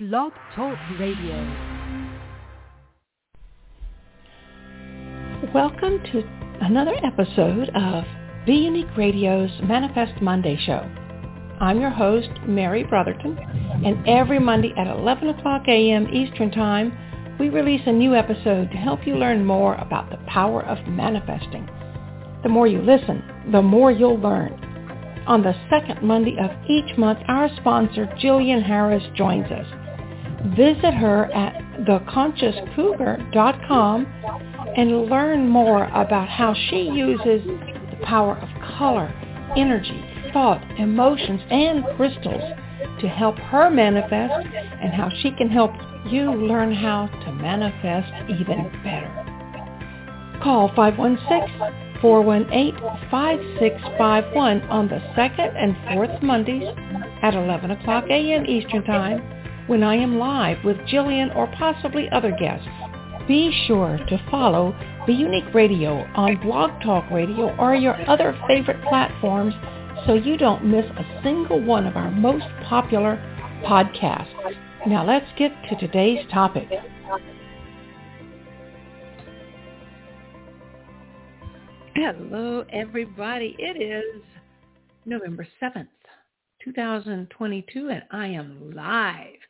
Blog Talk Radio. Welcome to another episode of Be Unique Radio's Manifest Monday Show. I'm your host, Mary Brotherton, and every Monday at 11 o'clock a.m. Eastern Time, we release a new episode to help you learn more about the power of manifesting. The more you listen, the more you'll learn. On the second Monday of each month, our sponsor, Jillian Harris, joins us. Visit her at theconsciouscougar.com and learn more about how she uses the power of color, energy, thought, emotions, and crystals to help her manifest and how she can help you learn how to manifest even better. Call 516-418-5651 on the second and fourth Mondays at 11 o'clock a.m. Eastern Time when I am live with Jillian or possibly other guests. Be sure to follow Be Unique Radio on Blog Talk Radio or your other favorite platforms so you don't miss a single one of our most popular podcasts. Now let's get to today's topic. Hello everybody. It is November 7th, 2022 and I am live.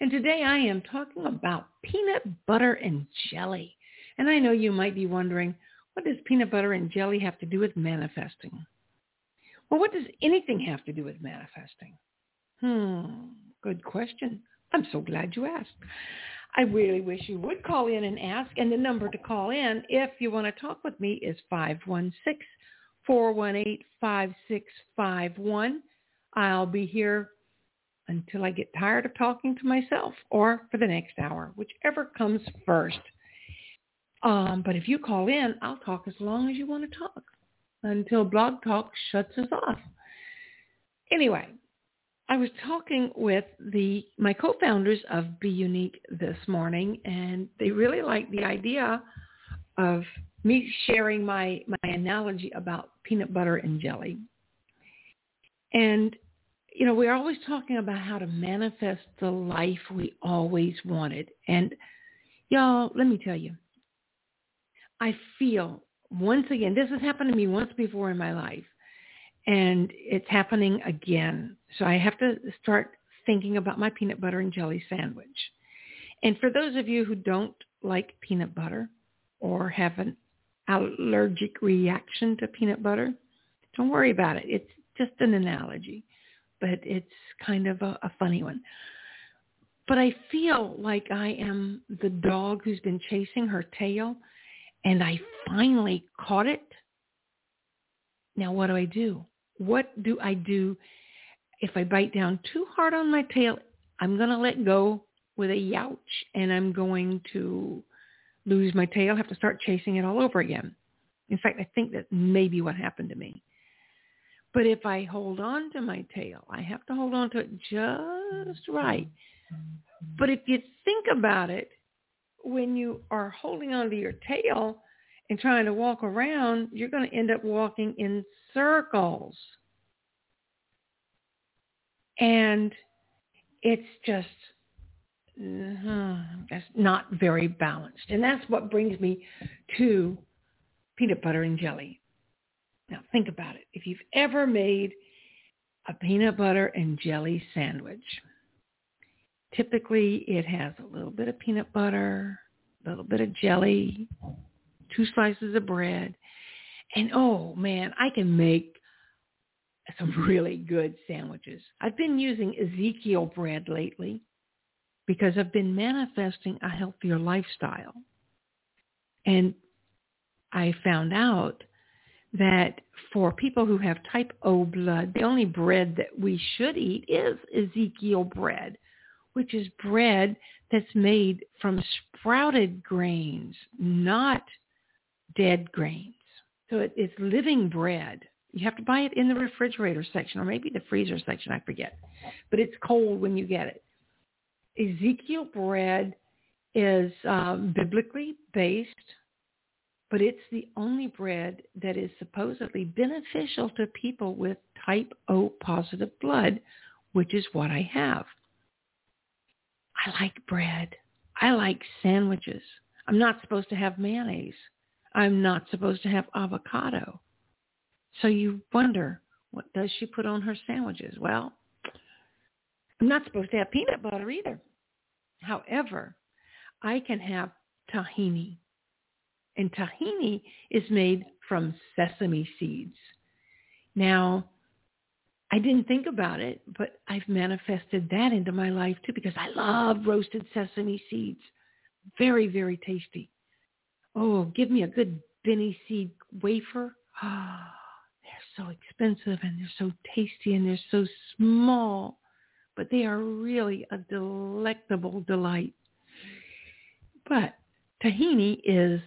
And today I am talking about peanut butter and jelly. And I know you might be wondering, what does peanut butter and jelly have to do with manifesting? Well, what does anything have to do with manifesting? Hmm, good question. I'm so glad you asked. I really wish you would call in and ask. And the number to call in if you want to talk with me is 516-418-5651. I'll be here until I get tired of talking to myself or for the next hour, whichever comes first. Um, but if you call in, I'll talk as long as you want to talk until Blog Talk shuts us off. Anyway, I was talking with the my co-founders of Be Unique this morning, and they really liked the idea of me sharing my my analogy about peanut butter and jelly. And you know, we're always talking about how to manifest the life we always wanted. And y'all, let me tell you, I feel once again, this has happened to me once before in my life, and it's happening again. So I have to start thinking about my peanut butter and jelly sandwich. And for those of you who don't like peanut butter or have an allergic reaction to peanut butter, don't worry about it. It's just an analogy, but it's kind of a, a funny one. But I feel like I am the dog who's been chasing her tail and I finally caught it. Now what do I do? What do I do if I bite down too hard on my tail? I'm going to let go with a youch and I'm going to lose my tail, have to start chasing it all over again. In fact, I think that may be what happened to me. But if I hold on to my tail, I have to hold on to it just right. But if you think about it, when you are holding onto your tail and trying to walk around, you're going to end up walking in circles. And it's just uh-huh, that's not very balanced. And that's what brings me to peanut butter and jelly. Now think about it. If you've ever made a peanut butter and jelly sandwich, Typically, it has a little bit of peanut butter, a little bit of jelly, two slices of bread, and oh man, I can make some really good sandwiches. I've been using Ezekiel bread lately because I've been manifesting a healthier lifestyle. And I found out that for people who have type O blood, the only bread that we should eat is Ezekiel bread which is bread that's made from sprouted grains, not dead grains. So it, it's living bread. You have to buy it in the refrigerator section or maybe the freezer section, I forget. But it's cold when you get it. Ezekiel bread is um, biblically based, but it's the only bread that is supposedly beneficial to people with type O positive blood, which is what I have. I like bread. I like sandwiches. I'm not supposed to have mayonnaise. I'm not supposed to have avocado. So you wonder, what does she put on her sandwiches? Well, I'm not supposed to have peanut butter either. However, I can have tahini. And tahini is made from sesame seeds. Now, I didn't think about it, but I've manifested that into my life too because I love roasted sesame seeds. Very, very tasty. Oh, give me a good benne seed wafer. Oh, they're so expensive and they're so tasty and they're so small, but they are really a delectable delight. But tahini is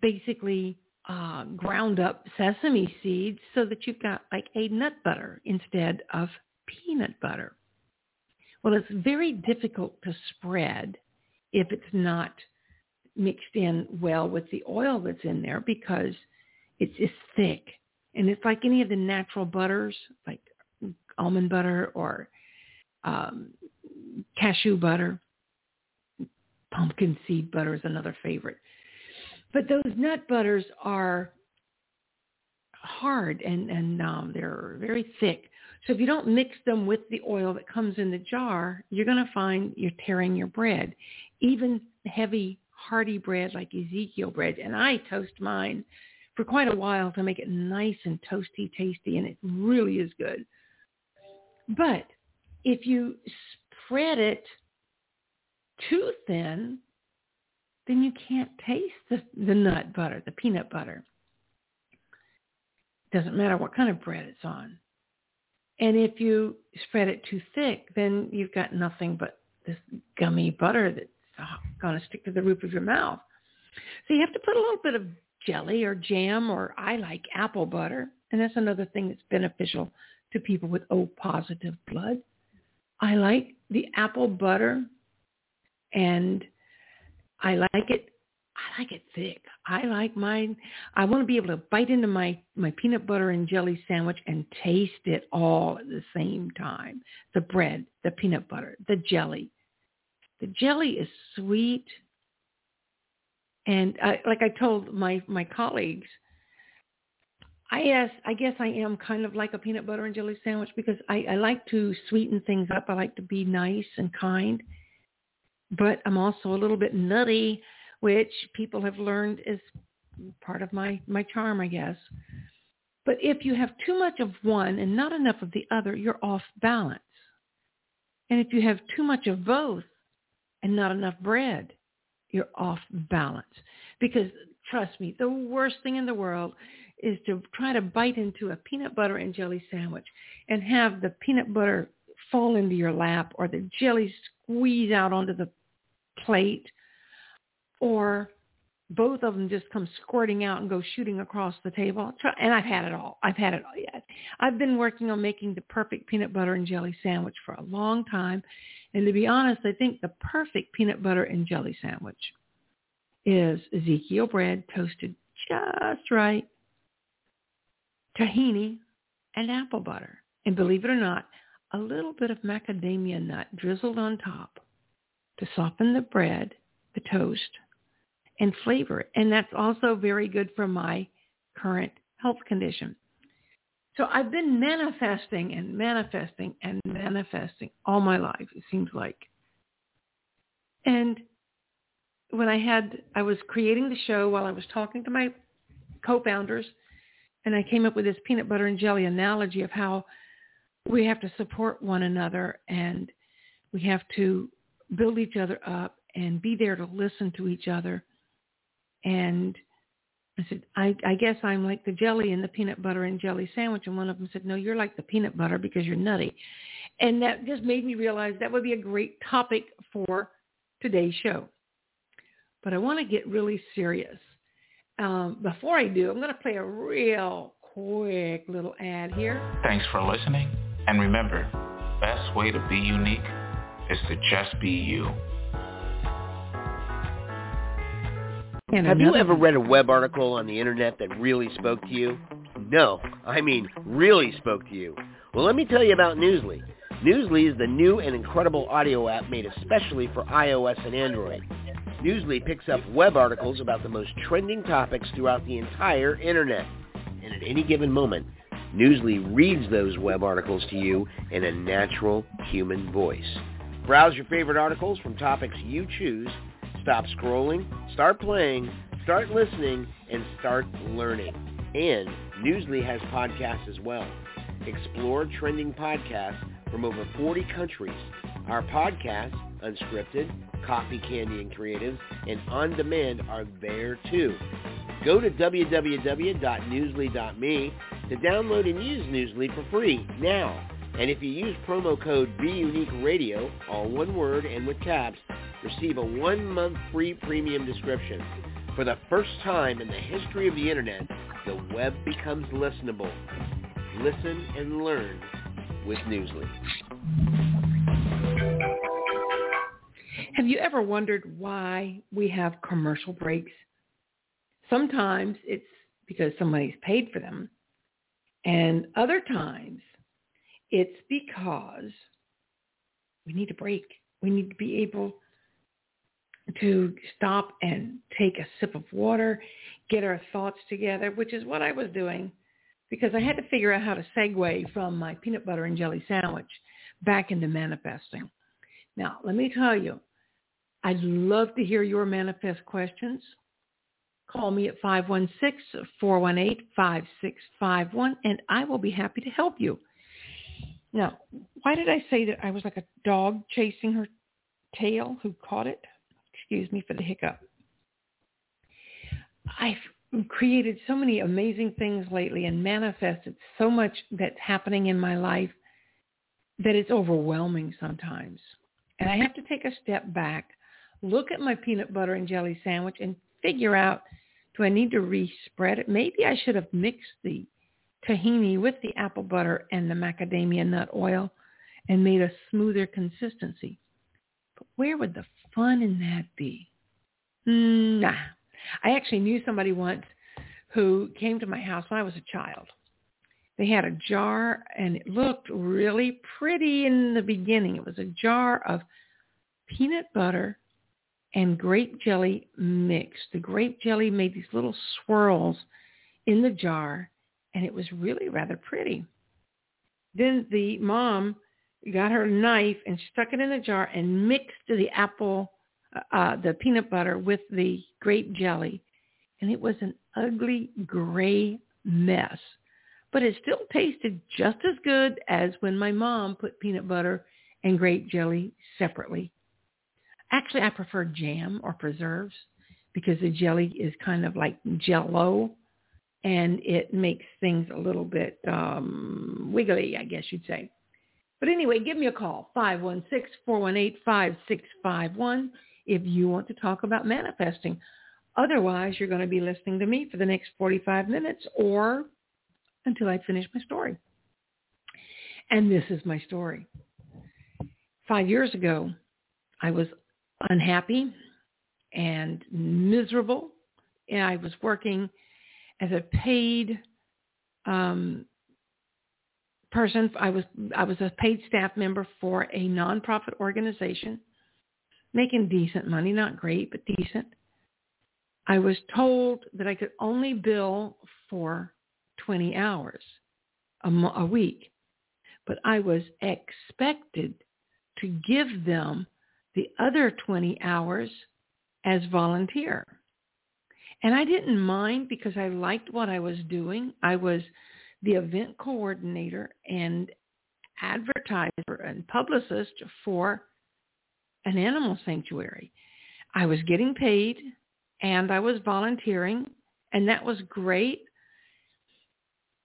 basically uh, ground up sesame seeds so that you've got like a nut butter instead of peanut butter. Well, it's very difficult to spread if it's not mixed in well with the oil that's in there because it's just thick. And it's like any of the natural butters, like almond butter or um, cashew butter. Pumpkin seed butter is another favorite. But those nut butters are hard and, and um, they're very thick. So if you don't mix them with the oil that comes in the jar, you're going to find you're tearing your bread. Even heavy, hearty bread like Ezekiel bread. And I toast mine for quite a while to make it nice and toasty tasty, and it really is good. But if you spread it too thin, then you can't taste the, the nut butter, the peanut butter. Doesn't matter what kind of bread it's on. And if you spread it too thick, then you've got nothing but this gummy butter that's going to stick to the roof of your mouth. So you have to put a little bit of jelly or jam or I like apple butter. And that's another thing that's beneficial to people with O positive blood. I like the apple butter and I like it. I like it thick. I like mine. I want to be able to bite into my my peanut butter and jelly sandwich and taste it all at the same time. The bread, the peanut butter, the jelly. The jelly is sweet, and I, like I told my my colleagues, I guess I guess I am kind of like a peanut butter and jelly sandwich because I, I like to sweeten things up. I like to be nice and kind but I'm also a little bit nutty, which people have learned is part of my, my charm, I guess. But if you have too much of one and not enough of the other, you're off balance. And if you have too much of both and not enough bread, you're off balance. Because trust me, the worst thing in the world is to try to bite into a peanut butter and jelly sandwich and have the peanut butter fall into your lap or the jelly squeeze out onto the plate or both of them just come squirting out and go shooting across the table. And I've had it all. I've had it all yet. I've been working on making the perfect peanut butter and jelly sandwich for a long time. And to be honest, I think the perfect peanut butter and jelly sandwich is Ezekiel bread toasted just right, tahini, and apple butter. And believe it or not, a little bit of macadamia nut drizzled on top to soften the bread, the toast, and flavor. And that's also very good for my current health condition. So I've been manifesting and manifesting and manifesting all my life, it seems like. And when I had, I was creating the show while I was talking to my co-founders, and I came up with this peanut butter and jelly analogy of how we have to support one another and we have to build each other up and be there to listen to each other. And I said, I, I guess I'm like the jelly in the peanut butter and jelly sandwich. And one of them said, no, you're like the peanut butter because you're nutty. And that just made me realize that would be a great topic for today's show. But I want to get really serious. Um, before I do, I'm going to play a real quick little ad here. Thanks for listening. And remember, best way to be unique is to just be you. And Have you ever read a web article on the internet that really spoke to you? No, I mean really spoke to you. Well, let me tell you about Newsly. Newsly is the new and incredible audio app made especially for iOS and Android. Newsly picks up web articles about the most trending topics throughout the entire internet. And at any given moment, Newsly reads those web articles to you in a natural human voice. Browse your favorite articles from topics you choose, stop scrolling, start playing, start listening, and start learning. And Newsly has podcasts as well. Explore trending podcasts from over 40 countries. Our podcasts, Unscripted, Coffee, Candy, and Creatives, and On Demand are there too. Go to www.newsly.me to download and use Newsly for free now. And if you use promo code BeUniqueRadio, all one word and with caps, receive a one-month free premium description. For the first time in the history of the Internet, the web becomes listenable. Listen and learn with Newsly. Have you ever wondered why we have commercial breaks? Sometimes it's because somebody's paid for them. And other times it's because we need a break. We need to be able to stop and take a sip of water, get our thoughts together, which is what I was doing because I had to figure out how to segue from my peanut butter and jelly sandwich back into manifesting. Now, let me tell you, I'd love to hear your manifest questions. Call me at 516-418-5651 and I will be happy to help you. Now, why did I say that I was like a dog chasing her tail who caught it? Excuse me for the hiccup. I've created so many amazing things lately and manifested so much that's happening in my life that it's overwhelming sometimes. And I have to take a step back, look at my peanut butter and jelly sandwich and figure out, do I need to respread it? Maybe I should have mixed the tahini with the apple butter and the macadamia nut oil and made a smoother consistency. But where would the fun in that be? Mm, nah. I actually knew somebody once who came to my house when I was a child. They had a jar and it looked really pretty in the beginning. It was a jar of peanut butter and grape jelly mixed. The grape jelly made these little swirls in the jar and it was really rather pretty. Then the mom got her knife and stuck it in the jar and mixed the apple, uh, the peanut butter with the grape jelly. And it was an ugly gray mess. But it still tasted just as good as when my mom put peanut butter and grape jelly separately. Actually, I prefer jam or preserves because the jelly is kind of like jello and it makes things a little bit um, wiggly, I guess you'd say. But anyway, give me a call, 516-418-5651 if you want to talk about manifesting. Otherwise, you're going to be listening to me for the next 45 minutes or until I finish my story. And this is my story. Five years ago, I was unhappy and miserable. And I was working as a paid um, person. I was I was a paid staff member for a nonprofit organization, making decent money, not great, but decent. I was told that I could only bill for 20 hours a, a week, but I was expected to give them the other 20 hours as volunteer. And I didn't mind because I liked what I was doing. I was the event coordinator and advertiser and publicist for an animal sanctuary. I was getting paid and I was volunteering and that was great.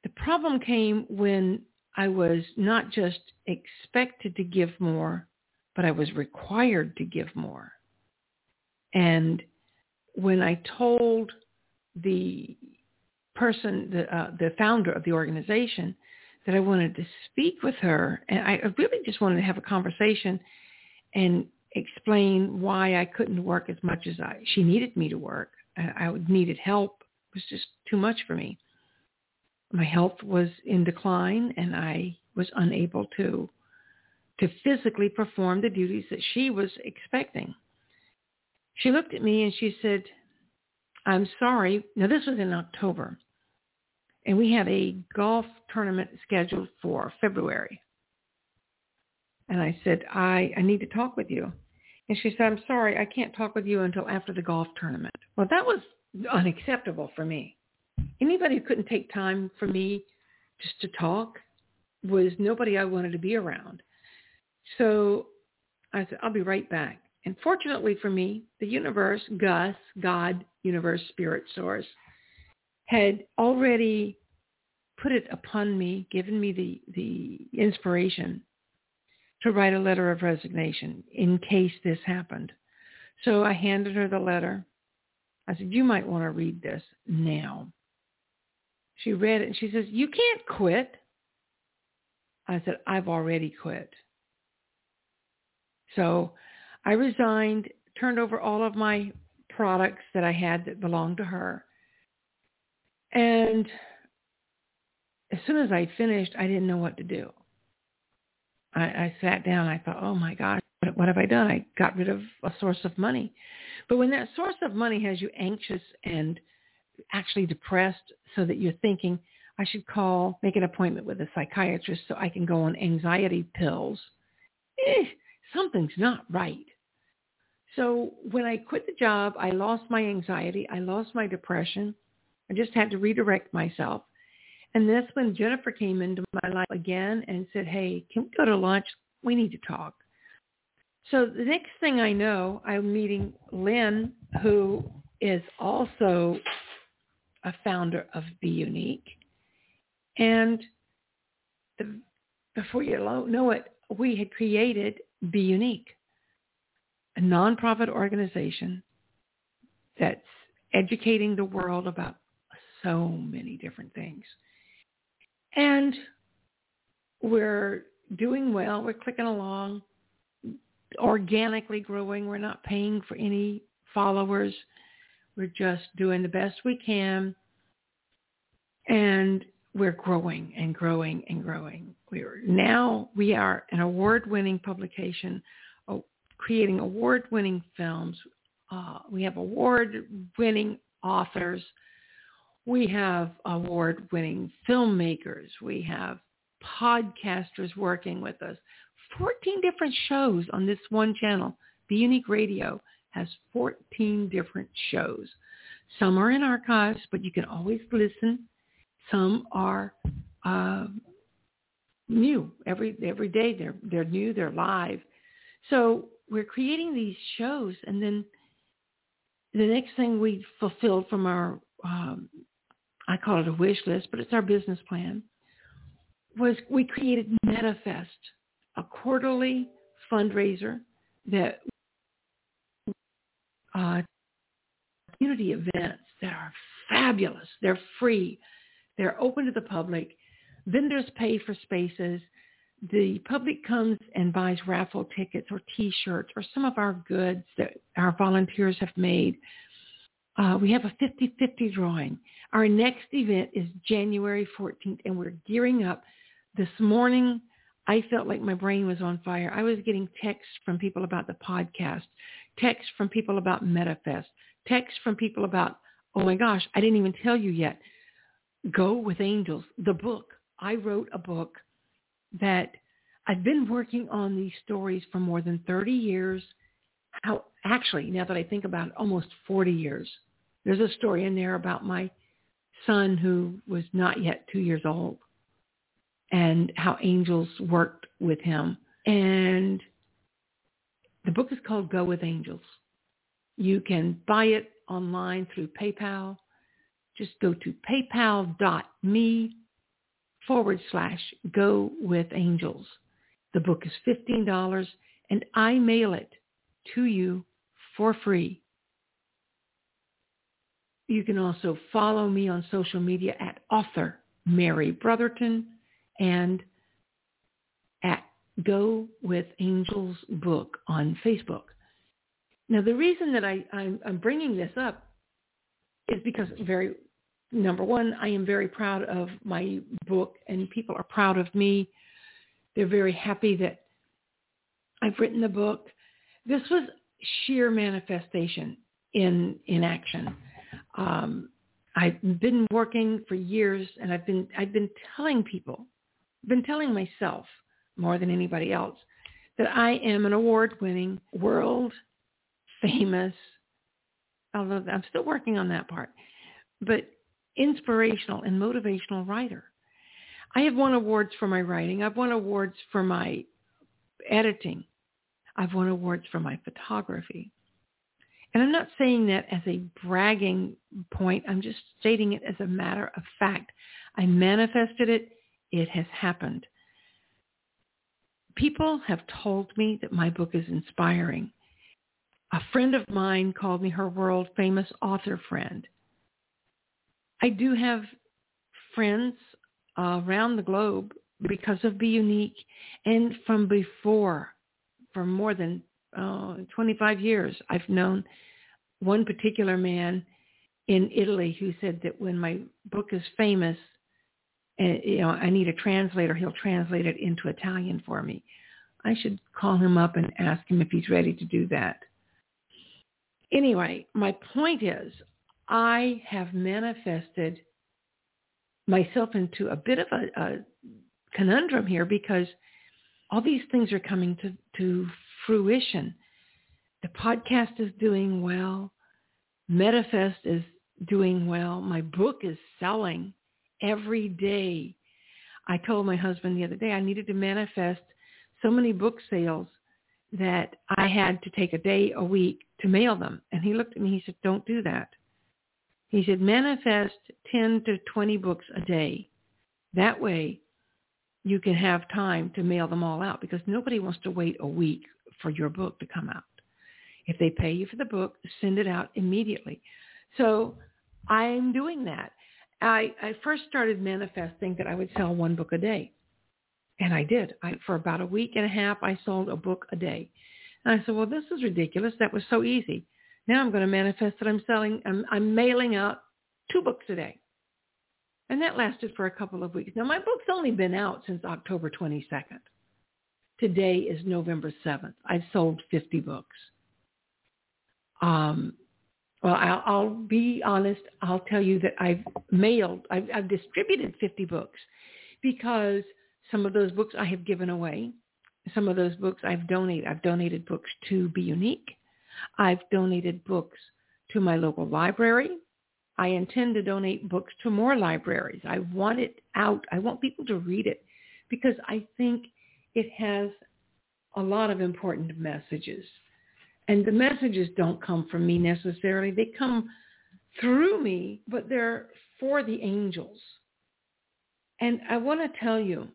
The problem came when I was not just expected to give more, but I was required to give more. And when I told the person, the, uh, the founder of the organization, that I wanted to speak with her, and I really just wanted to have a conversation and explain why I couldn't work as much as I she needed me to work. I, I needed help. It was just too much for me. My health was in decline, and I was unable to to physically perform the duties that she was expecting. She looked at me and she said, I'm sorry. Now this was in October and we had a golf tournament scheduled for February. And I said, I, I need to talk with you. And she said, I'm sorry, I can't talk with you until after the golf tournament. Well, that was unacceptable for me. Anybody who couldn't take time for me just to talk was nobody I wanted to be around. So I said, I'll be right back. And fortunately for me, the universe, Gus, God, universe, spirit source, had already put it upon me, given me the, the inspiration to write a letter of resignation in case this happened. So I handed her the letter. I said, you might want to read this now. She read it and she says, you can't quit. I said, I've already quit. So I resigned, turned over all of my products that I had that belonged to her. And as soon as I finished, I didn't know what to do. I, I sat down. I thought, oh my gosh, what, what have I done? I got rid of a source of money. But when that source of money has you anxious and actually depressed so that you're thinking, I should call, make an appointment with a psychiatrist so I can go on anxiety pills, eh, something's not right. So when I quit the job, I lost my anxiety. I lost my depression. I just had to redirect myself. And that's when Jennifer came into my life again and said, hey, can we go to lunch? We need to talk. So the next thing I know, I'm meeting Lynn, who is also a founder of Be Unique. And the, before you know it, we had created Be Unique, a nonprofit organization that's educating the world about so many different things. And we're doing well. We're clicking along, organically growing. We're not paying for any followers. We're just doing the best we can. And we're growing and growing and growing. We're now we are an award-winning publication, creating award-winning films. Uh, we have award-winning authors. We have award-winning filmmakers. We have podcasters working with us. 14 different shows on this one channel. Be Unique Radio has 14 different shows. Some are in archives, but you can always listen. Some are uh, new every every day. They're they're new. They're live. So we're creating these shows, and then the next thing we fulfilled from our um, I call it a wish list, but it's our business plan, was we created MetaFest, a quarterly fundraiser that uh, community events that are fabulous. They're free. They're open to the public. Vendors pay for spaces. The public comes and buys raffle tickets or T-shirts or some of our goods that our volunteers have made. Uh, we have a 50-50 drawing. Our next event is January 14th, and we're gearing up. This morning, I felt like my brain was on fire. I was getting texts from people about the podcast, texts from people about MetaFest, texts from people about, oh my gosh, I didn't even tell you yet. Go with Angels, the book. I wrote a book that I've been working on these stories for more than 30 years. How actually, now that I think about it, almost 40 years. There's a story in there about my son who was not yet two years old and how angels worked with him. And the book is called Go with Angels. You can buy it online through PayPal. Just go to paypal.me forward slash go with angels. The book is $15 and I mail it to you for free. You can also follow me on social media at author Mary Brotherton and at Go with Angels book on Facebook. Now, the reason that I, I'm bringing this up is because very, number one, I am very proud of my book and people are proud of me. They're very happy that I've written the book. This was sheer manifestation in in action. Um, I've been working for years, and I've been I've been telling people, been telling myself more than anybody else, that I am an award-winning, world famous, although I'm still working on that part, but inspirational and motivational writer. I have won awards for my writing. I've won awards for my editing. I've won awards for my photography. And I'm not saying that as a bragging point. I'm just stating it as a matter of fact. I manifested it. It has happened. People have told me that my book is inspiring. A friend of mine called me her world famous author friend. I do have friends around the globe because of Be Unique and from before, for more than uh, 25 years, I've known one particular man in Italy who said that when my book is famous, and you know, I need a translator, he'll translate it into Italian for me. I should call him up and ask him if he's ready to do that. Anyway, my point is I have manifested myself into a bit of a, a conundrum here because all these things are coming to, to fruition. The podcast is doing well. Metafest is doing well. My book is selling every day. I told my husband the other day I needed to manifest so many book sales that I had to take a day a week to mail them. And he looked at me, he said, don't do that. He said, manifest 10 to 20 books a day. That way you can have time to mail them all out because nobody wants to wait a week for your book to come out. If they pay you for the book, send it out immediately. So I'm doing that. I, I first started manifesting that I would sell one book a day. And I did. I, for about a week and a half, I sold a book a day. And I said, well, this is ridiculous. That was so easy. Now I'm going to manifest that I'm selling, I'm, I'm mailing out two books a day. And that lasted for a couple of weeks. Now my book's only been out since October 22nd. Today is November 7th. I've sold 50 books. Um, well, I'll, I'll, be honest. I'll tell you that I've mailed, I've, I've distributed 50 books because some of those books I have given away. Some of those books I've donated. I've donated books to Be Unique. I've donated books to my local library. I intend to donate books to more libraries. I want it out. I want people to read it because I think it has a lot of important messages. And the messages don't come from me necessarily. They come through me, but they're for the angels. And I want to tell you,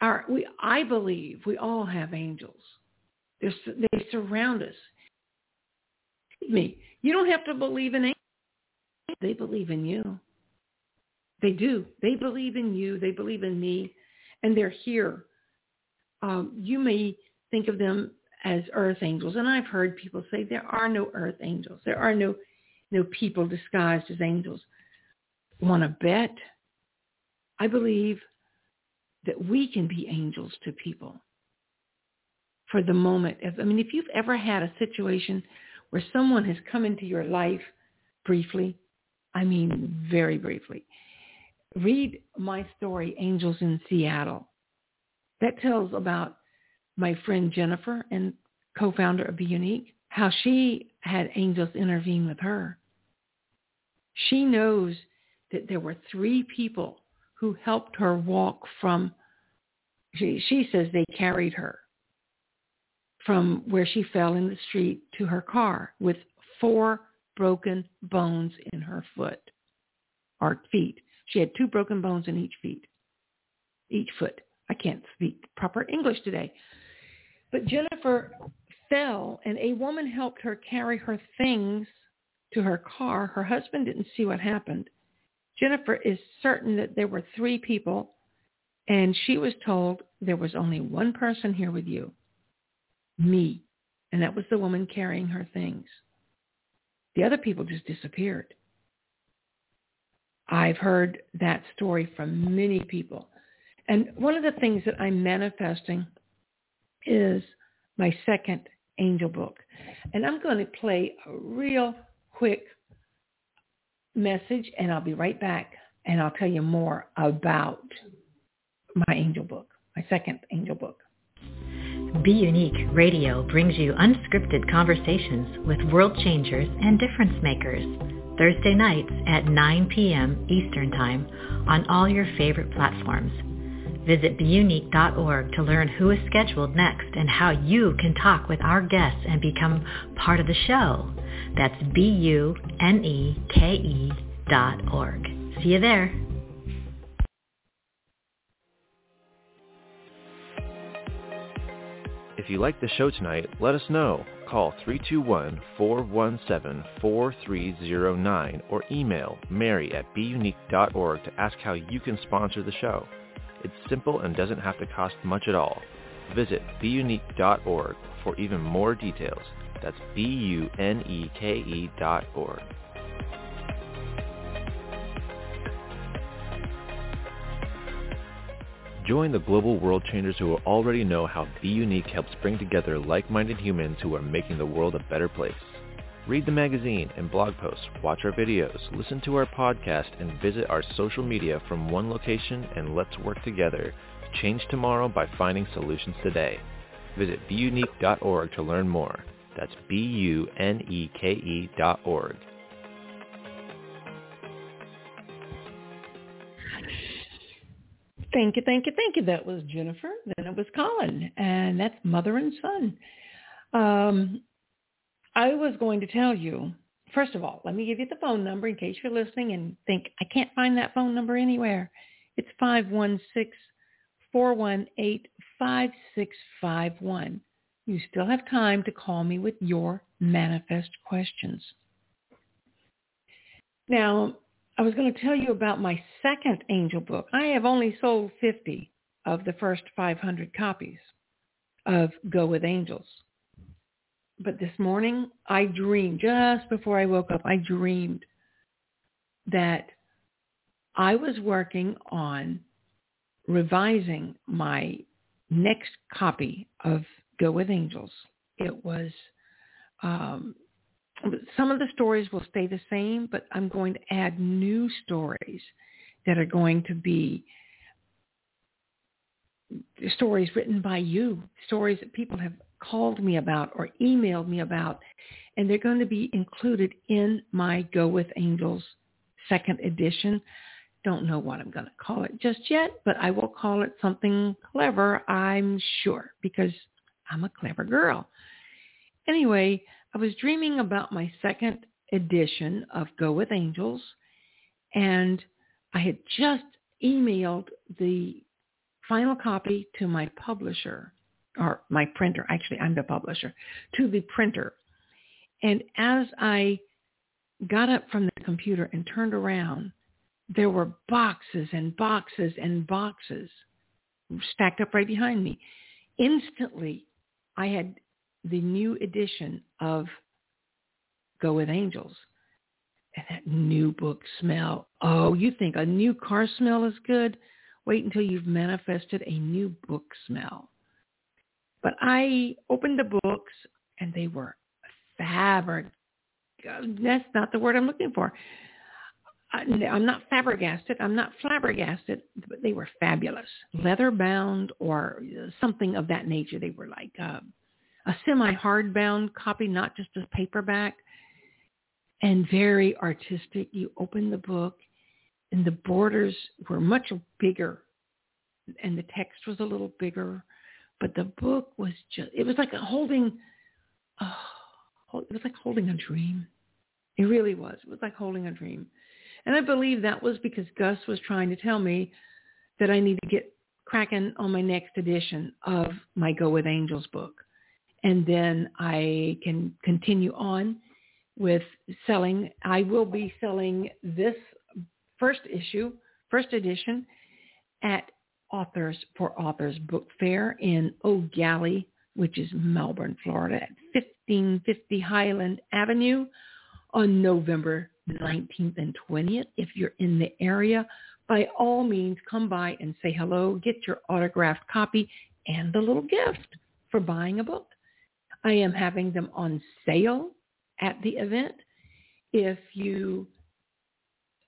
our, we, I believe we all have angels. They're, they surround us. Me, you don't have to believe in angels. They believe in you. They do. They believe in you. They believe in me, and they're here. Um, you may think of them as earth angels, and I've heard people say there are no earth angels. There are no no people disguised as angels. Want to bet? I believe that we can be angels to people for the moment. I mean, if you've ever had a situation where someone has come into your life briefly I mean very briefly. Read my story, Angels in Seattle. That tells about my friend Jennifer and co-founder of Be Unique, how she had angels intervene with her. She knows that there were three people who helped her walk from, she, she says they carried her from where she fell in the street to her car with four broken bones in her foot or feet. She had two broken bones in each feet, each foot. I can't speak proper English today. But Jennifer fell and a woman helped her carry her things to her car. Her husband didn't see what happened. Jennifer is certain that there were three people and she was told there was only one person here with you, me. And that was the woman carrying her things. The other people just disappeared. I've heard that story from many people. And one of the things that I'm manifesting is my second angel book. And I'm going to play a real quick message and I'll be right back and I'll tell you more about my angel book, my second angel book. Be Unique Radio brings you unscripted conversations with world changers and difference makers. Thursday nights at 9 p.m. Eastern Time on all your favorite platforms. Visit beunique.org to learn who is scheduled next and how you can talk with our guests and become part of the show. That's B-U-N-E-K-E dot org. See you there. If you like the show tonight, let us know. Call 321-417-4309 or email mary at beunique.org to ask how you can sponsor the show. It's simple and doesn't have to cost much at all. Visit beunique.org for even more details. That's B-U-N-E-K-E dot org. Join the global world changers who already know how Be Unique helps bring together like-minded humans who are making the world a better place. Read the magazine and blog posts, watch our videos, listen to our podcast, and visit our social media from one location and let's work together. Change tomorrow by finding solutions today. Visit beunique.org to learn more. That's B-U-N-E-K-E dot org. Thank you, thank you, thank you. That was Jennifer. Then it was Colin, and that's mother and son. Um, I was going to tell you, first of all, let me give you the phone number in case you're listening and think, I can't find that phone number anywhere. It's 516-418-5651. You still have time to call me with your manifest questions. Now, I was going to tell you about my second angel book. I have only sold 50 of the first 500 copies of Go with Angels. But this morning, I dreamed, just before I woke up, I dreamed that I was working on revising my next copy of Go with Angels. It was um, some of the stories will stay the same, but I'm going to add new stories that are going to be stories written by you, stories that people have called me about or emailed me about, and they're going to be included in my Go with Angels second edition. Don't know what I'm going to call it just yet, but I will call it something clever, I'm sure, because I'm a clever girl. Anyway, I was dreaming about my second edition of Go with Angels, and I had just emailed the final copy to my publisher, or my printer. Actually, I'm the publisher, to the printer. And as I got up from the computer and turned around, there were boxes and boxes and boxes stacked up right behind me. Instantly, I had the new edition of Go with Angels. And that new book smell. Oh, you think a new car smell is good? Wait until you've manifested a new book smell. But I opened the books and they were fabric. That's not the word I'm looking for. I'm not flabbergasted. I'm not flabbergasted, but they were fabulous. Leather bound or something of that nature. They were like uh, a semi-hardbound copy, not just a paperback, and very artistic. You open the book, and the borders were much bigger, and the text was a little bigger, but the book was just, it was like holding, oh, it was like holding a dream. It really was. It was like holding a dream. And I believe that was because Gus was trying to tell me that I need to get cracking on my next edition of my Go with Angels book and then I can continue on with selling. I will be selling this first issue, first edition, at Authors for Authors Book Fair in Gallie, which is Melbourne, Florida, at 1550 Highland Avenue on November 19th and 20th. If you're in the area, by all means, come by and say hello, get your autographed copy and the little gift for buying a book. I am having them on sale at the event. If you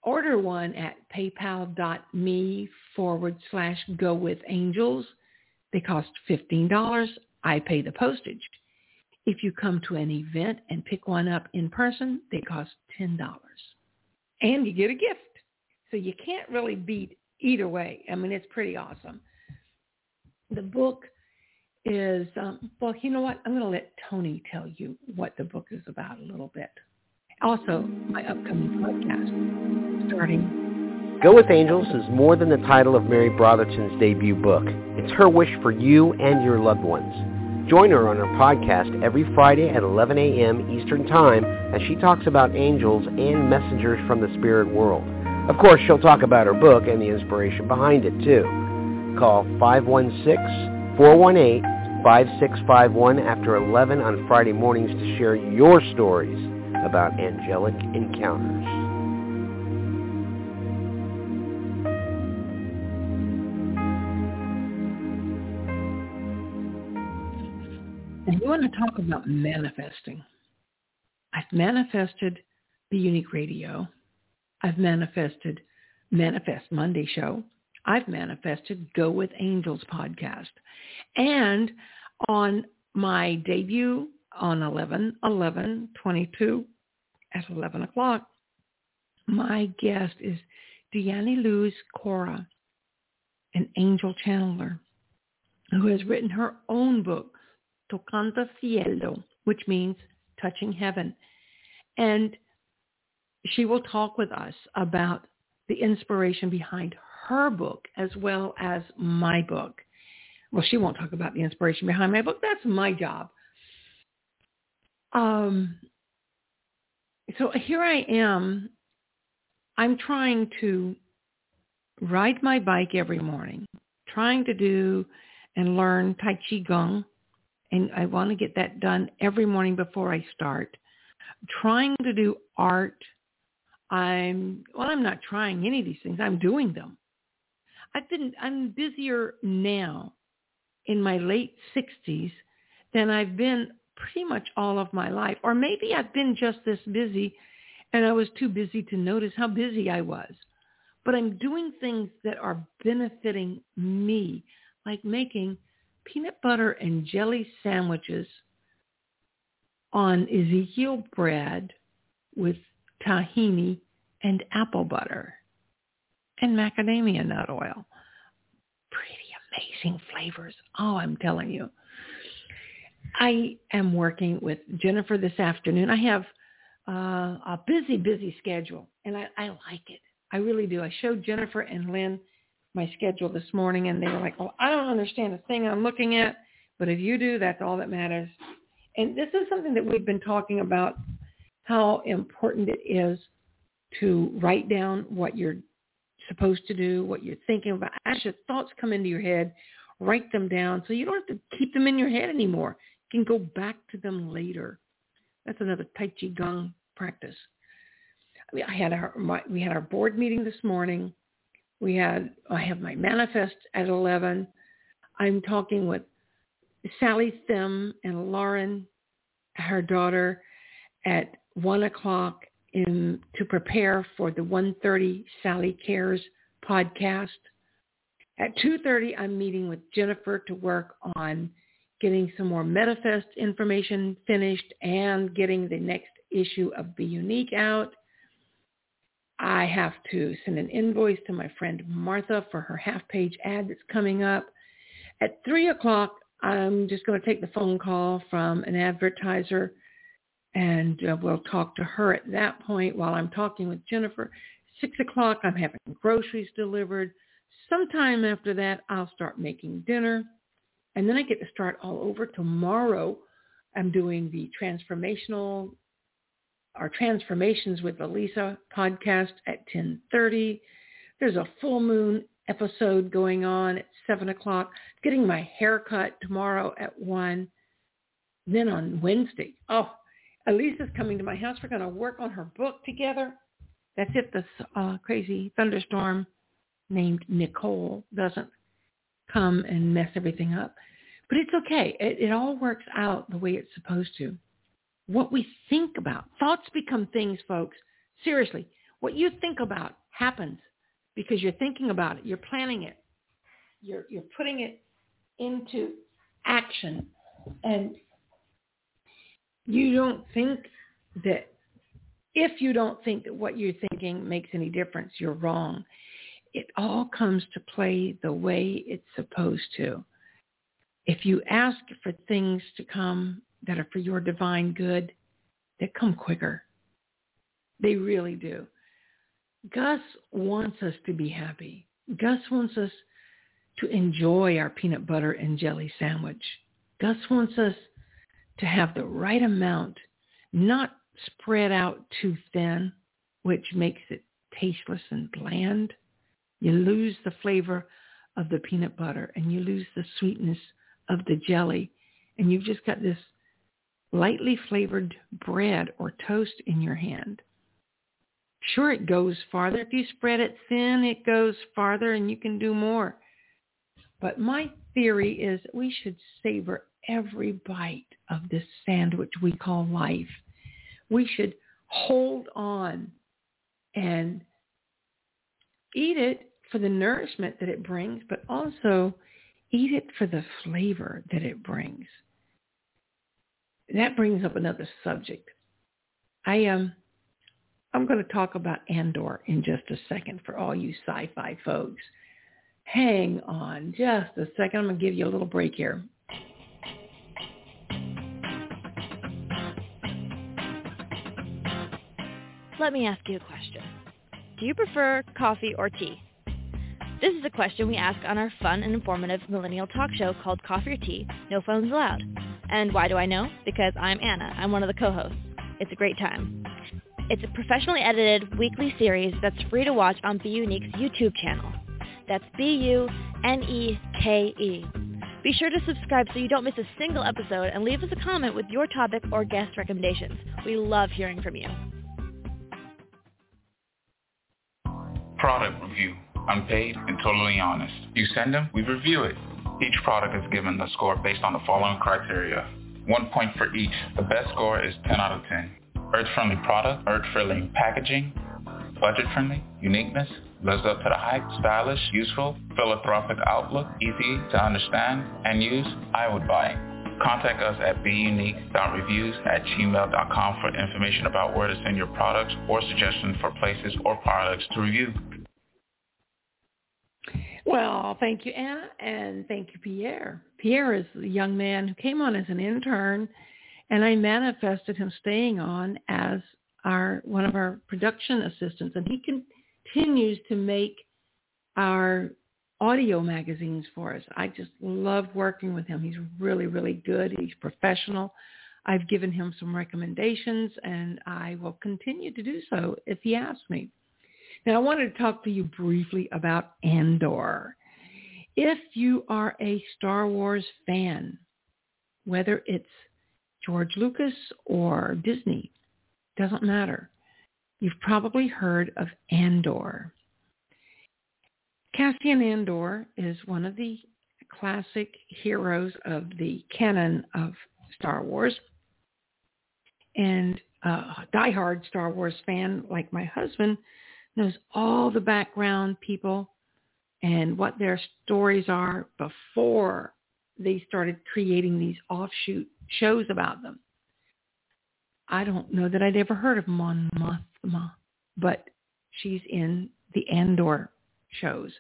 order one at paypal.me forward slash go with angels, they cost $15. I pay the postage. If you come to an event and pick one up in person, they cost $10. And you get a gift. So you can't really beat either way. I mean, it's pretty awesome. The book is, um, well, you know what? I'm going to let Tony tell you what the book is about a little bit. Also, my upcoming podcast starting. Go with Angels is more than the title of Mary Brotherton's debut book. It's her wish for you and your loved ones. Join her on her podcast every Friday at 11 a.m. Eastern Time as she talks about angels and messengers from the spirit world. Of course, she'll talk about her book and the inspiration behind it, too. Call 516-418-5651 after 11 on Friday mornings to share your stories about angelic encounters. And you want to talk about manifesting. I've manifested the Unique Radio. I've manifested Manifest Monday show. I've manifested Go with Angels podcast. And on my debut on 11 11 22 at 11 o'clock, my guest is Deanne Luz Cora, an angel channeler who has written her own book, Tocando Cielo, which means touching heaven. And she will talk with us about the inspiration behind her book as well as my book. Well, she won't talk about the inspiration behind my book. That's my job. Um, so here I am. I'm trying to ride my bike every morning, trying to do and learn Tai Chi Gong. And I want to get that done every morning before I start. Trying to do art I'm well, I'm not trying any of these things. I'm doing them. I've been I'm busier now in my late 60s than I've been pretty much all of my life. Or maybe I've been just this busy and I was too busy to notice how busy I was. But I'm doing things that are benefiting me, like making peanut butter and jelly sandwiches on Ezekiel bread with tahini, and apple butter and macadamia nut oil. Amazing flavors. Oh, I'm telling you. I am working with Jennifer this afternoon. I have uh, a busy, busy schedule, and I, I like it. I really do. I showed Jennifer and Lynn my schedule this morning, and they were like, "Oh, I don't understand a thing I'm looking at, but if you do, that's all that matters." And this is something that we've been talking about how important it is to write down what you're supposed to do, what you're thinking about. As your thoughts come into your head, write them down so you don't have to keep them in your head anymore. You can go back to them later. That's another Tai Chi Gong practice. I, mean, I had our my, we had our board meeting this morning. We had I have my manifest at eleven. I'm talking with Sally Thim and Lauren, her daughter, at one o'clock in, to prepare for the 1.30 Sally Cares podcast. At 2.30, I'm meeting with Jennifer to work on getting some more Metafest information finished and getting the next issue of Be Unique out. I have to send an invoice to my friend Martha for her half-page ad that's coming up. At 3 o'clock, I'm just going to take the phone call from an advertiser and uh, we'll talk to her at that point while I'm talking with Jennifer. Six o'clock, I'm having groceries delivered. Sometime after that, I'll start making dinner. And then I get to start all over tomorrow. I'm doing the transformational, our transformations with Elisa podcast at 1030. There's a full moon episode going on at 7 o'clock. Getting my hair cut tomorrow at 1. Then on Wednesday, oh, Elisa's coming to my house. We're going to work on her book together. That's if this uh, crazy thunderstorm named Nicole doesn't come and mess everything up. But it's okay. It, it all works out the way it's supposed to. What we think about, thoughts become things, folks. Seriously, what you think about happens because you're thinking about it. You're planning it. You're, you're putting it into action. And you don't think that if you don't think that what you're thinking makes any difference, you're wrong. It all comes to play the way it's supposed to. If you ask for things to come that are for your divine good, they come quicker. They really do. Gus wants us to be happy. Gus wants us to enjoy our peanut butter and jelly sandwich. Gus wants us to have the right amount, not spread out too thin, which makes it tasteless and bland. You lose the flavor of the peanut butter and you lose the sweetness of the jelly. And you've just got this lightly flavored bread or toast in your hand. Sure, it goes farther. If you spread it thin, it goes farther and you can do more. But my theory is we should savor every bite of this sandwich we call life. We should hold on and eat it for the nourishment that it brings, but also eat it for the flavor that it brings. That brings up another subject. I am um, I'm going to talk about Andor in just a second for all you sci-fi folks. Hang on just a second. I'm going to give you a little break here. Let me ask you a question. Do you prefer coffee or tea? This is a question we ask on our fun and informative millennial talk show called Coffee or Tea, No Phones Allowed. And why do I know? Because I'm Anna. I'm one of the co-hosts. It's a great time. It's a professionally edited weekly series that's free to watch on Be Unique's YouTube channel. That's B-U-N-E-K-E. Be sure to subscribe so you don't miss a single episode and leave us a comment with your topic or guest recommendations. We love hearing from you. Product review. Unpaid and totally honest. You send them, we review it. Each product is given a score based on the following criteria. One point for each. The best score is 10 out of 10. Earth-friendly product, earth-friendly packaging, budget-friendly, uniqueness, lives up to the hype, stylish, useful, philanthropic outlook, easy to understand and use, I would buy. Contact us at beunique.reviews at gmail.com for information about where to send your products or suggestions for places or products to review. Well, thank you, Anna, and thank you, Pierre. Pierre is the young man who came on as an intern, and I manifested him staying on as our one of our production assistants, and he continues to make our audio magazines for us. I just love working with him. He's really, really good. He's professional. I've given him some recommendations, and I will continue to do so if he asks me. Now, I wanted to talk to you briefly about Andor. If you are a Star Wars fan, whether it's George Lucas or Disney, doesn't matter. You've probably heard of Andor. Cassian Andor is one of the classic heroes of the canon of Star Wars. And a diehard Star Wars fan like my husband knows all the background people and what their stories are before they started creating these offshoot shows about them. I don't know that I'd ever heard of Mon Mothma, but she's in the Andor shows.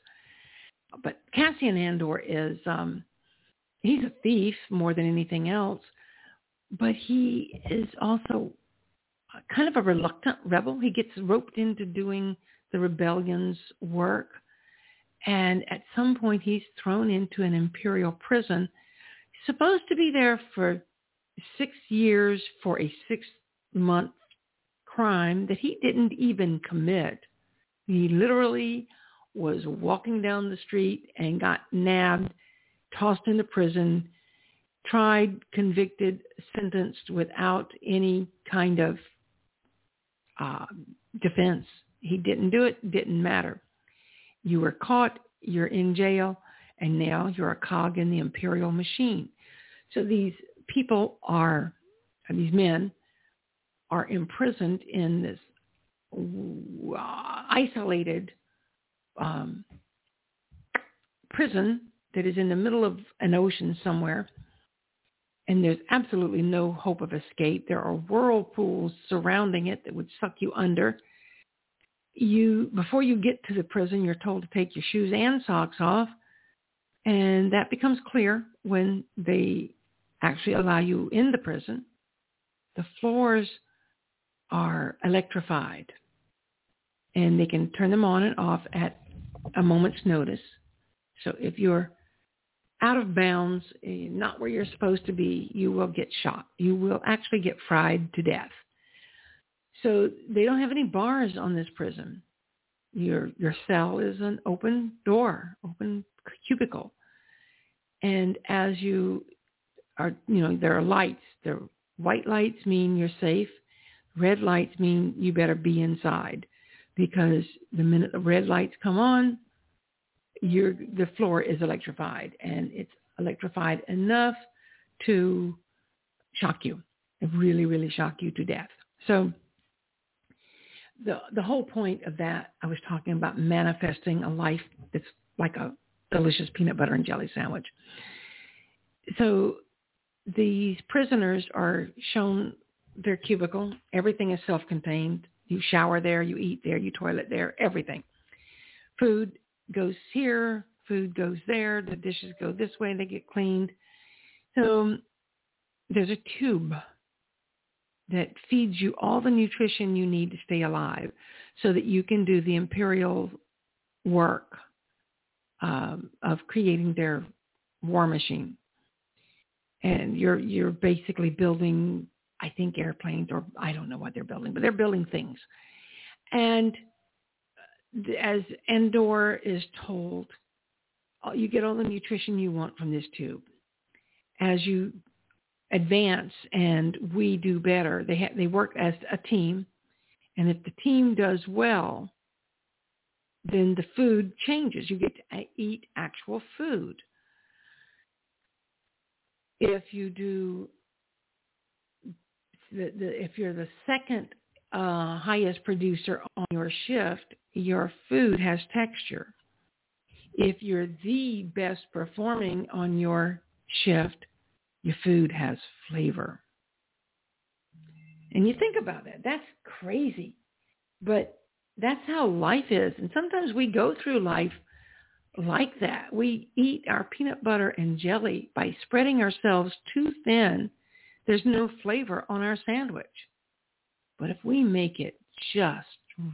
But Cassian Andor is um he's a thief more than anything else, but he is also kind of a reluctant rebel. He gets roped into doing the rebellion's work. And at some point, he's thrown into an imperial prison. He's supposed to be there for six years for a six-month crime that he didn't even commit. He literally was walking down the street and got nabbed, tossed into prison, tried, convicted, sentenced without any kind of uh, defense. He didn't do it, didn't matter. You were caught, you're in jail, and now you're a cog in the imperial machine. So these people are, these men are imprisoned in this isolated um, prison that is in the middle of an ocean somewhere and there's absolutely no hope of escape. There are whirlpools surrounding it that would suck you under. You before you get to the prison, you're told to take your shoes and socks off, and that becomes clear when they actually allow you in the prison. The floors are electrified, and they can turn them on and off at a moment's notice. So if you're out of bounds, eh, not where you're supposed to be, you will get shot. You will actually get fried to death. So they don't have any bars on this prison. Your your cell is an open door, open cubicle. And as you are, you know, there are lights. The white lights mean you're safe. Red lights mean you better be inside because the minute the red lights come on, your the floor is electrified and it's electrified enough to shock you, really, really shock you to death. So the the whole point of that, I was talking about manifesting a life that's like a delicious peanut butter and jelly sandwich. So these prisoners are shown their cubicle. Everything is self-contained. You shower there, you eat there, you toilet there, everything. Food goes here, food goes there, the dishes go this way, they get cleaned. So there's a tube that feeds you all the nutrition you need to stay alive so that you can do the imperial work um, of creating their war machine. And you're you're basically building, I think, airplanes or I don't know what they're building, but they're building things. And as Andor is told, you get all the nutrition you want from this tube. As you advance and we do better, they ha- they work as a team, and if the team does well, then the food changes. You get to eat actual food. If you do, the, the, if you're the second uh, highest producer on your shift, your food has texture. If you're the best performing on your shift, your food has flavor. And you think about that. That's crazy. But that's how life is. And sometimes we go through life like that. We eat our peanut butter and jelly by spreading ourselves too thin. There's no flavor on our sandwich. But if we make it just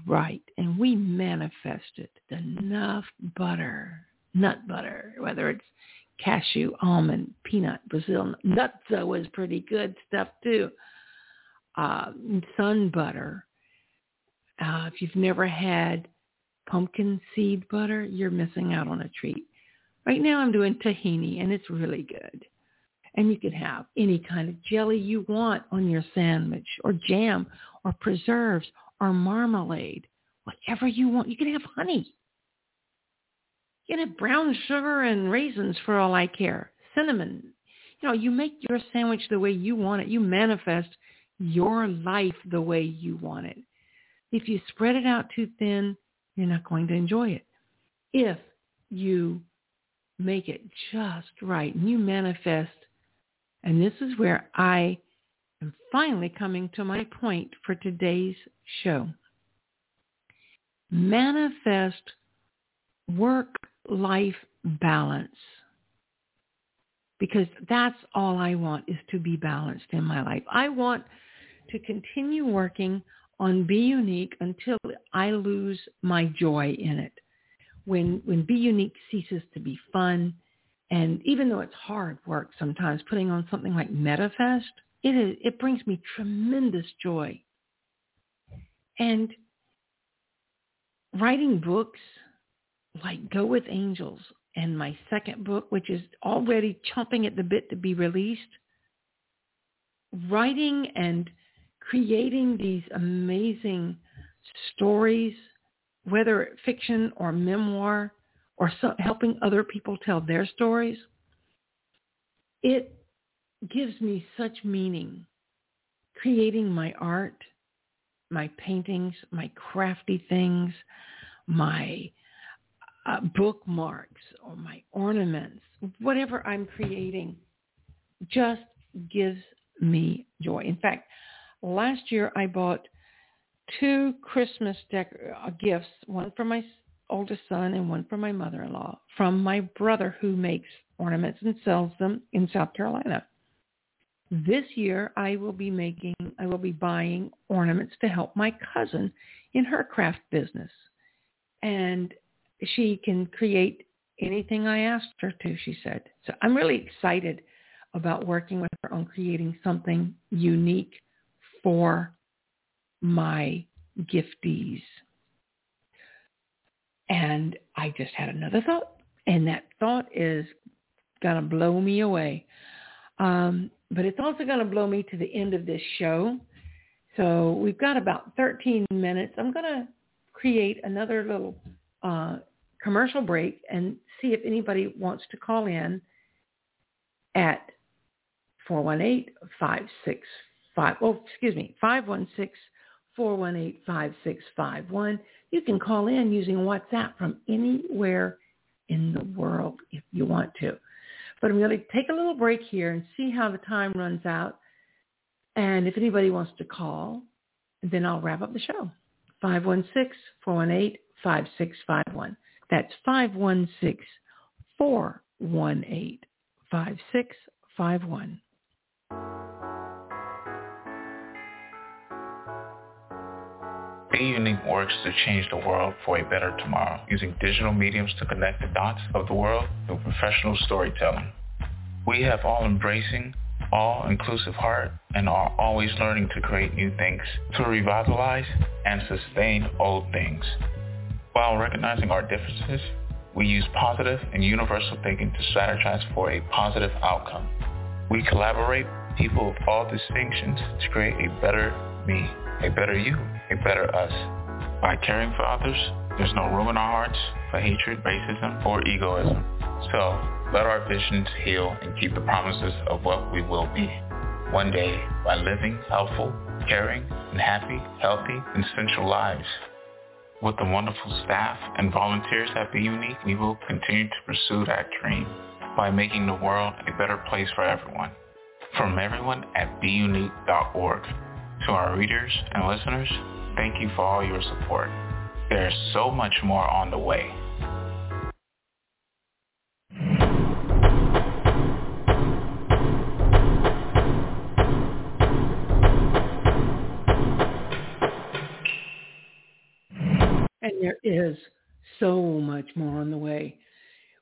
right and we manifest it, enough butter, nut butter, whether it's cashew, almond, peanut, Brazil nutso is pretty good stuff too. Uh, sun butter. Uh, if you've never had pumpkin seed butter, you're missing out on a treat. Right now I'm doing tahini and it's really good. And you can have any kind of jelly you want on your sandwich or jam or preserves or marmalade, whatever you want. You can have honey. You can have brown sugar and raisins for all I care. Cinnamon. You know, you make your sandwich the way you want it. You manifest your life the way you want it. If you spread it out too thin, you're not going to enjoy it. If you make it just right and you manifest, and this is where I am finally coming to my point for today's show. Manifest work-life balance. Because that's all I want is to be balanced in my life. I want to continue working on Be Unique until I lose my joy in it. When, when Be Unique ceases to be fun, and even though it's hard work sometimes, putting on something like MetaFest, it is it brings me tremendous joy. And writing books like Go with Angels and my second book, which is already chomping at the bit to be released, writing and creating these amazing stories, whether fiction or memoir, or so, helping other people tell their stories, it gives me such meaning. Creating my art, my paintings, my crafty things, my uh, bookmarks or my ornaments, whatever I'm creating, just gives me joy. In fact, last year I bought two Christmas dec- uh, gifts, one for my oldest son and one for my mother-in-law, from my brother who makes ornaments and sells them in South Carolina. This year I will be making, I will be buying ornaments to help my cousin in her craft business. And she can create anything I asked her to, she said. So I'm really excited about working with her on creating something unique for my giftees. And I just had another thought, and that thought is going to blow me away. Um, but it's also going to blow me to the end of this show. So we've got about 13 minutes. I'm going to create another little uh, commercial break and see if anybody wants to call in at 418-565, oh, excuse me, 516-418-5651. You can call in using WhatsApp from anywhere in the world if you want to. But I'm going to take a little break here and see how the time runs out. And if anybody wants to call, then I'll wrap up the show. 516-418-5651. That's 516-418-5651. Be Unique works to change the world for a better tomorrow using digital mediums to connect the dots of the world through professional storytelling. We have all-embracing, all-inclusive heart and are always learning to create new things, to revitalize and sustain old things. While recognizing our differences, we use positive and universal thinking to strategize for a positive outcome. We collaborate people of all distinctions to create a better me, a better you, a better us. By caring for others, there's no room in our hearts for hatred, racism, or egoism. So let our visions heal and keep the promises of what we will be. One day by living helpful, caring, and happy, healthy, and essential lives. With the wonderful staff and volunteers at Be Unique, we will continue to pursue that dream by making the world a better place for everyone. From everyone at BeUnique.org. To our readers and listeners, thank you for all your support. There's so much more on the way. And there is so much more on the way.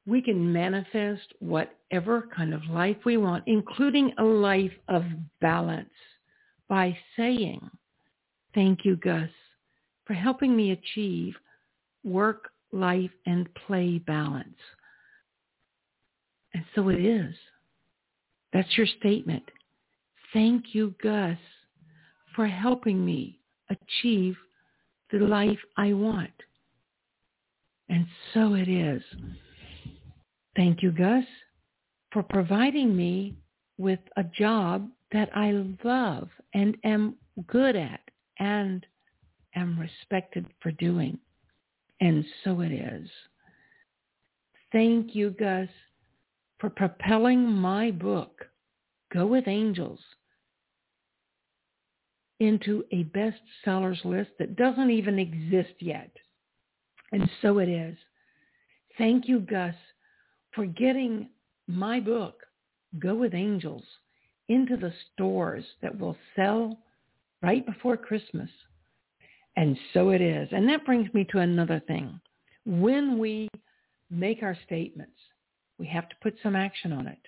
We can manifest whatever kind of life we want, including a life of balance, by saying, thank you, Gus, for helping me achieve work, life, and play balance. And so it is. That's your statement. Thank you, Gus, for helping me achieve the life I want. And so it is. Thank you, Gus, for providing me with a job that I love and am good at and am respected for doing. And so it is. Thank you, Gus, for propelling my book, Go with Angels, into a bestsellers list that doesn't even exist yet. And so it is. Thank you, Gus, for getting my book, Go with Angels, into the stores that will sell right before Christmas. And so it is. And that brings me to another thing. When we make our statements, we have to put some action on it.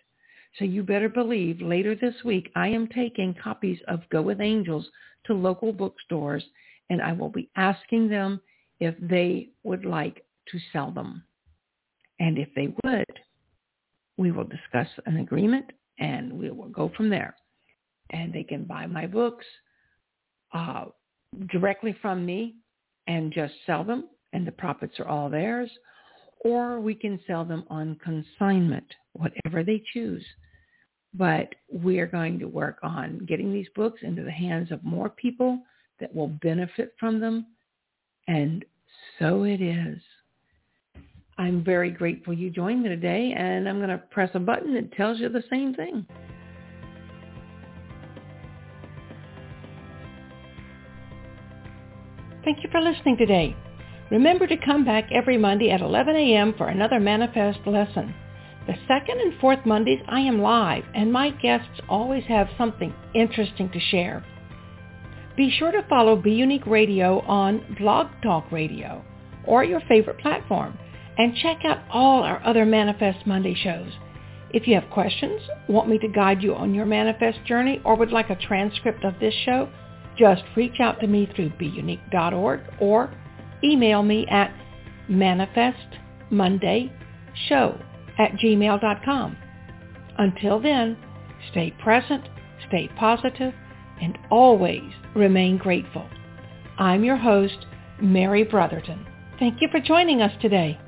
So you better believe later this week I am taking copies of Go with Angels to local bookstores and I will be asking them if they would like to sell them. And if they would, we will discuss an agreement and we will go from there. And they can buy my books uh, directly from me and just sell them and the profits are all theirs. Or we can sell them on consignment, whatever they choose. but we are going to work on getting these books into the hands of more people that will benefit from them. And so it is. I'm very grateful you joined me today, and I'm going to press a button that tells you the same thing. Thank you for listening today. Remember to come back every Monday at 11 a.m. for another Manifest lesson. The second and fourth Mondays I am live and my guests always have something interesting to share. Be sure to follow Be Unique Radio on Blog Talk Radio or your favorite platform and check out all our other Manifest Monday shows. If you have questions, want me to guide you on your manifest journey, or would like a transcript of this show, just reach out to me through beunique.org or email me at manifestmondayshow at gmail.com. Until then, stay present, stay positive, and always remain grateful. I'm your host, Mary Brotherton. Thank you for joining us today.